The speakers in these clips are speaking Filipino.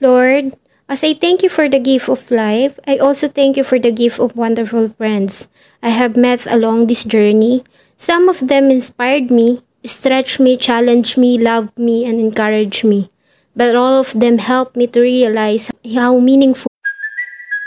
Lord, as I thank you for the gift of life, I also thank you for the gift of wonderful friends I have met along this journey. Some of them inspired me, stretched me, challenged me, loved me, and encouraged me. But all of them helped me to realize how meaningful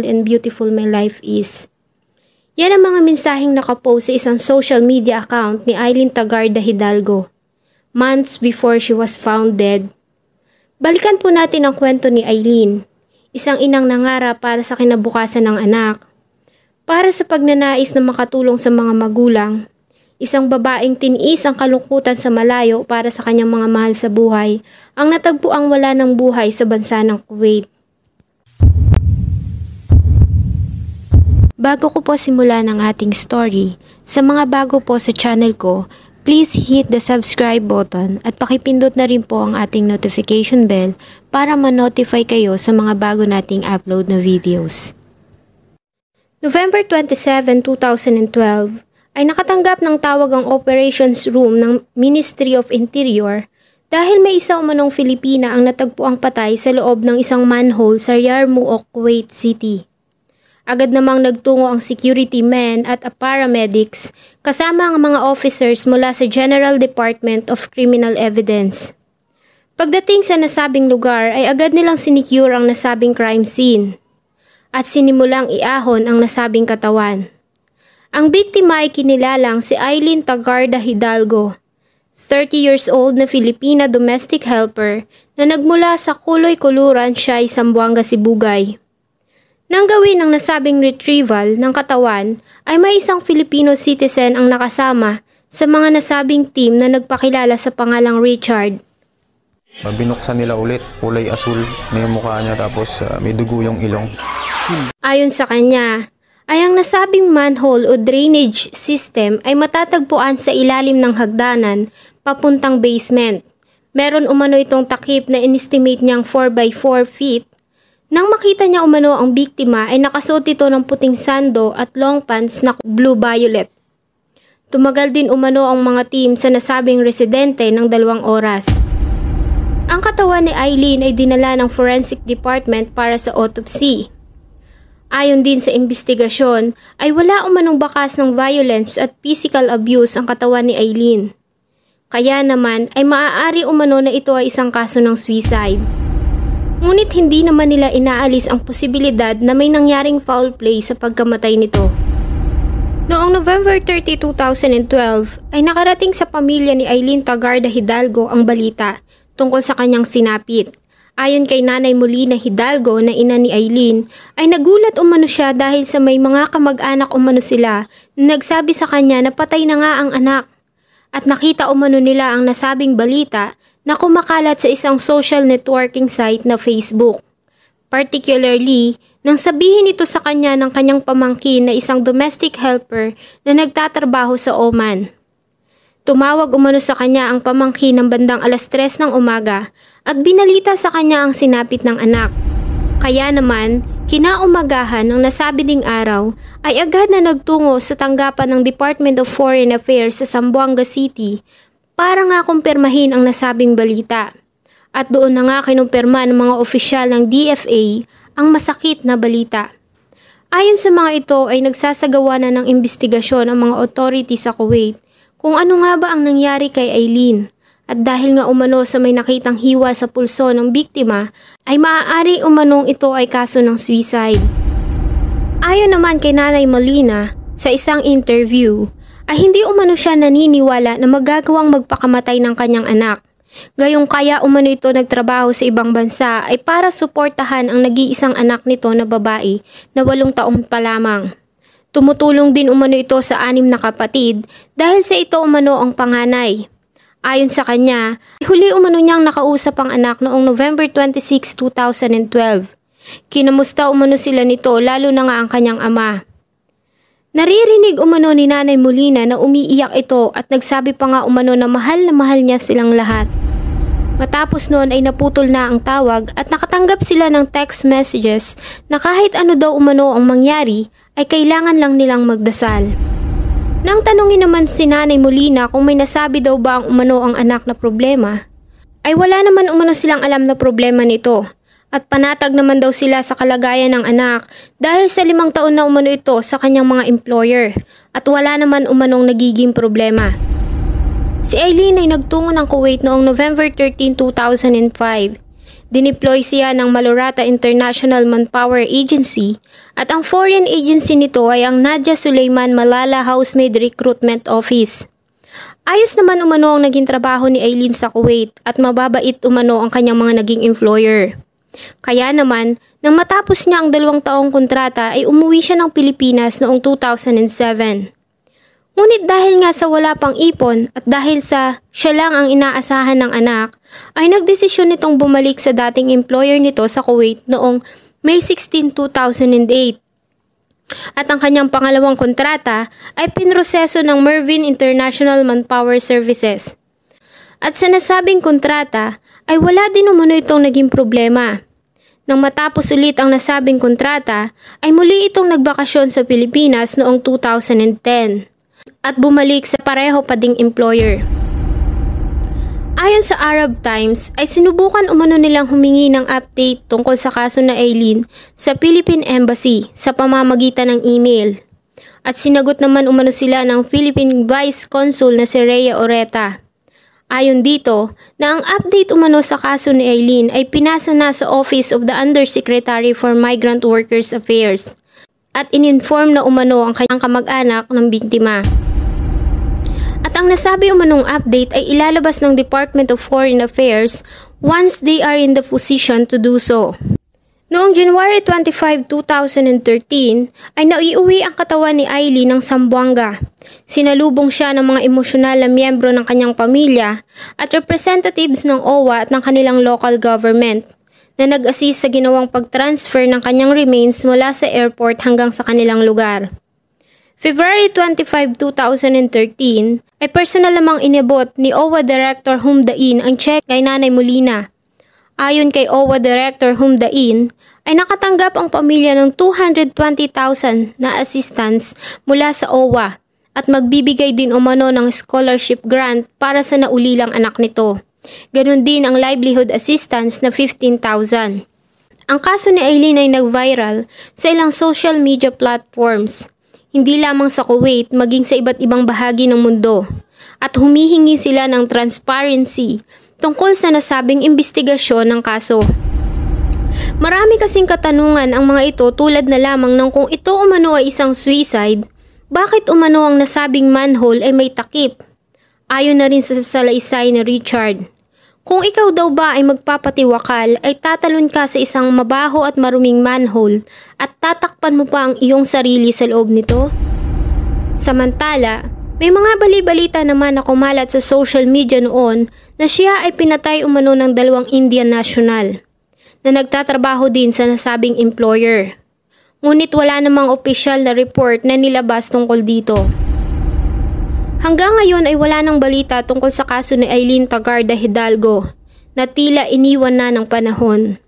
And beautiful my life is. Yan ang mga mensaheng nakapost sa isang social media account ni Eileen Tagarda Hidalgo, months before she was found dead. Balikan po natin ang kwento ni Eileen, isang inang nangarap para sa kinabukasan ng anak. Para sa pagnanais na makatulong sa mga magulang, isang babaeng tiniis ang kalungkutan sa malayo para sa kanyang mga mahal sa buhay, ang natagpuang wala ng buhay sa bansa ng Kuwait. Bago ko po simulan ang ating story, sa mga bago po sa channel ko, please hit the subscribe button at pakipindot na rin po ang ating notification bell para ma-notify kayo sa mga bago nating upload na videos. November 27, 2012, ay nakatanggap ng tawag ang operations room ng Ministry of Interior dahil may isa umanong Filipina ang natagpuang patay sa loob ng isang manhole sa Yarmouk, Kuwait City. Agad namang nagtungo ang security men at a paramedics kasama ang mga officers mula sa General Department of Criminal Evidence. Pagdating sa nasabing lugar ay agad nilang sinicure ang nasabing crime scene at sinimulang iahon ang nasabing katawan. Ang biktima ay kinilalang si Eileen Tagarda Hidalgo, 30 years old na Filipina domestic helper na nagmula sa Kuloy Kuluran siya Sambuanga, Sibugay. Nang gawin ang nasabing retrieval ng katawan ay may isang Filipino citizen ang nakasama sa mga nasabing team na nagpakilala sa pangalang Richard. Binuksan nila ulit, kulay asul na yung mukha niya tapos uh, may dugo yung ilong. Ayon sa kanya, ay ang nasabing manhole o drainage system ay matatagpuan sa ilalim ng hagdanan papuntang basement. Meron umano itong takip na inestimate niyang 4 by 4 feet nang makita niya umano ang biktima ay nakasuot ito ng puting sando at long pants na blue-violet. Tumagal din umano ang mga team sa nasabing residente ng dalawang oras. Ang katawan ni Eileen ay dinala ng forensic department para sa autopsy. Ayon din sa investigasyon ay wala umanong bakas ng violence at physical abuse ang katawan ni Eileen. Kaya naman ay maaari umano na ito ay isang kaso ng suicide. Ngunit hindi naman nila inaalis ang posibilidad na may nangyaring foul play sa pagkamatay nito. Noong November 30, 2012 ay nakarating sa pamilya ni Eileen Tagarda Hidalgo ang balita tungkol sa kanyang sinapit. Ayon kay Nanay Molina Hidalgo na ina ni Eileen, ay nagulat umano siya dahil sa may mga kamag-anak umano sila na nagsabi sa kanya na patay na nga ang anak. At nakita umano nila ang nasabing balita na kumakalat sa isang social networking site na Facebook. Particularly, nang sabihin ito sa kanya ng kanyang pamangkin na isang domestic helper na nagtatrabaho sa Oman. Tumawag umano sa kanya ang pamangkin ng bandang alas 3 ng umaga at binalita sa kanya ang sinapit ng anak. Kaya naman, kinaumagahan ng nasabi ding araw ay agad na nagtungo sa tanggapan ng Department of Foreign Affairs sa Zamboanga City para nga kumpirmahin ang nasabing balita. At doon na nga kinumpirma ng mga opisyal ng DFA ang masakit na balita. Ayon sa mga ito ay nagsasagawa na ng investigasyon ang mga authority sa Kuwait kung ano nga ba ang nangyari kay Eileen. At dahil nga umano sa may nakitang hiwa sa pulso ng biktima, ay maaari umanong ito ay kaso ng suicide. Ayon naman kay Nanay Molina, sa isang interview, ay hindi umano siya naniniwala na magagawang magpakamatay ng kanyang anak. Gayong kaya umano ito nagtrabaho sa ibang bansa ay para suportahan ang nag-iisang anak nito na babae na walong taong pa lamang. Tumutulong din umano ito sa anim na kapatid dahil sa ito umano ang panganay. Ayon sa kanya, huli umano niyang nakausap ang anak noong November 26, 2012. Kinamusta umano sila nito lalo na nga ang kanyang ama. Naririnig umano ni Nanay Molina na umiiyak ito at nagsabi pa nga umano na mahal na mahal niya silang lahat. Matapos noon ay naputol na ang tawag at nakatanggap sila ng text messages na kahit ano daw umano ang mangyari ay kailangan lang nilang magdasal. Nang tanungin naman si Nanay Molina kung may nasabi daw ba ang umano ang anak na problema, ay wala naman umano silang alam na problema nito at panatag naman daw sila sa kalagayan ng anak dahil sa limang taon na umano ito sa kanyang mga employer at wala naman umanong nagiging problema. Si Eileen ay nagtungo ng Kuwait noong November 13, 2005. Dineploy siya ng Malurata International Manpower Agency at ang foreign agency nito ay ang Nadia Suleiman Malala Housemaid Recruitment Office. Ayos naman umano ang naging trabaho ni Eileen sa Kuwait at mababait umano ang kanyang mga naging employer. Kaya naman, nang matapos niya ang dalawang taong kontrata ay umuwi siya ng Pilipinas noong 2007. Ngunit dahil nga sa wala pang ipon at dahil sa siya lang ang inaasahan ng anak, ay nagdesisyon nitong bumalik sa dating employer nito sa Kuwait noong May 16, 2008. At ang kanyang pangalawang kontrata ay pinroseso ng Mervin International Manpower Services. At sa nasabing kontrata ay wala din umano itong naging problema. Nang matapos ulit ang nasabing kontrata, ay muli itong nagbakasyon sa Pilipinas noong 2010 at bumalik sa pareho pa ding employer. Ayon sa Arab Times, ay sinubukan umano nilang humingi ng update tungkol sa kaso na Aileen sa Philippine Embassy sa pamamagitan ng email. At sinagot naman umano sila ng Philippine Vice Consul na si Rhea Oreta. Ayon dito, na ang update umano sa kaso ni Eileen ay pinasa na sa Office of the Undersecretary for Migrant Workers Affairs at ininform na umano ang kanyang kamag-anak ng biktima. At ang nasabi umanong update ay ilalabas ng Department of Foreign Affairs once they are in the position to do so. Noong January 25, 2013 ay naiuwi ang katawan ni Aileen ng Sambuanga. Sinalubong siya ng mga emosyonal na miyembro ng kanyang pamilya at representatives ng OWA at ng kanilang local government na nag-assist sa ginawang pag-transfer ng kanyang remains mula sa airport hanggang sa kanilang lugar. February 25, 2013 ay personal namang inabot ni OWA Director Humdain ang check kay Nanay Molina Ayon kay OWA Director Humdain, ay nakatanggap ang pamilya ng 220,000 na assistance mula sa OWA at magbibigay din umano ng scholarship grant para sa naulilang anak nito. Ganon din ang livelihood assistance na 15,000. Ang kaso ni Aileen ay nag-viral sa ilang social media platforms, hindi lamang sa Kuwait maging sa iba't ibang bahagi ng mundo, at humihingi sila ng transparency tungkol sa nasabing imbestigasyon ng kaso. Marami kasing katanungan ang mga ito tulad na lamang ng kung ito umano ay isang suicide, bakit umano ang nasabing manhole ay may takip? Ayon na rin sa salaysay ni Richard. Kung ikaw daw ba ay magpapatiwakal ay tatalon ka sa isang mabaho at maruming manhole at tatakpan mo pa ang iyong sarili sa loob nito? Samantala, may mga bali-balita naman na kumalat sa social media noon na siya ay pinatay umano ng dalawang Indian national na nagtatrabaho din sa nasabing employer. Ngunit wala namang opisyal na report na nilabas tungkol dito. Hanggang ngayon ay wala nang balita tungkol sa kaso ni Eileen Tagarda Hidalgo na tila iniwan na ng panahon.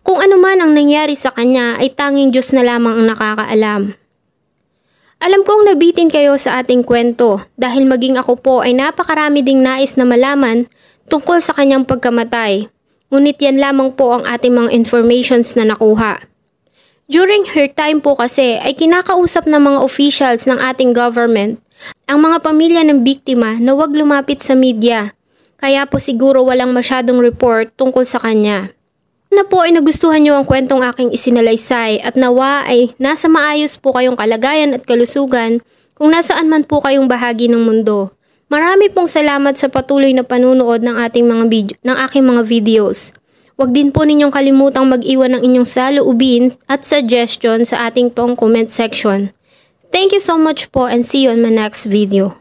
Kung ano man ang nangyari sa kanya ay tanging Diyos na lamang ang nakakaalam. Alam kong nabitin kayo sa ating kwento dahil maging ako po ay napakarami ding nais na malaman tungkol sa kanyang pagkamatay. Ngunit yan lamang po ang ating mga informations na nakuha. During her time po kasi ay kinakausap ng mga officials ng ating government ang mga pamilya ng biktima na huwag lumapit sa media. Kaya po siguro walang masyadong report tungkol sa kanya na po ay nagustuhan nyo ang kwentong aking isinalaysay at nawa ay nasa maayos po kayong kalagayan at kalusugan kung nasaan man po kayong bahagi ng mundo. Marami pong salamat sa patuloy na panunood ng ating mga video, ng aking mga videos. Huwag din po ninyong kalimutang mag-iwan ng inyong saloobin at suggestion sa ating pong comment section. Thank you so much po and see you on my next video.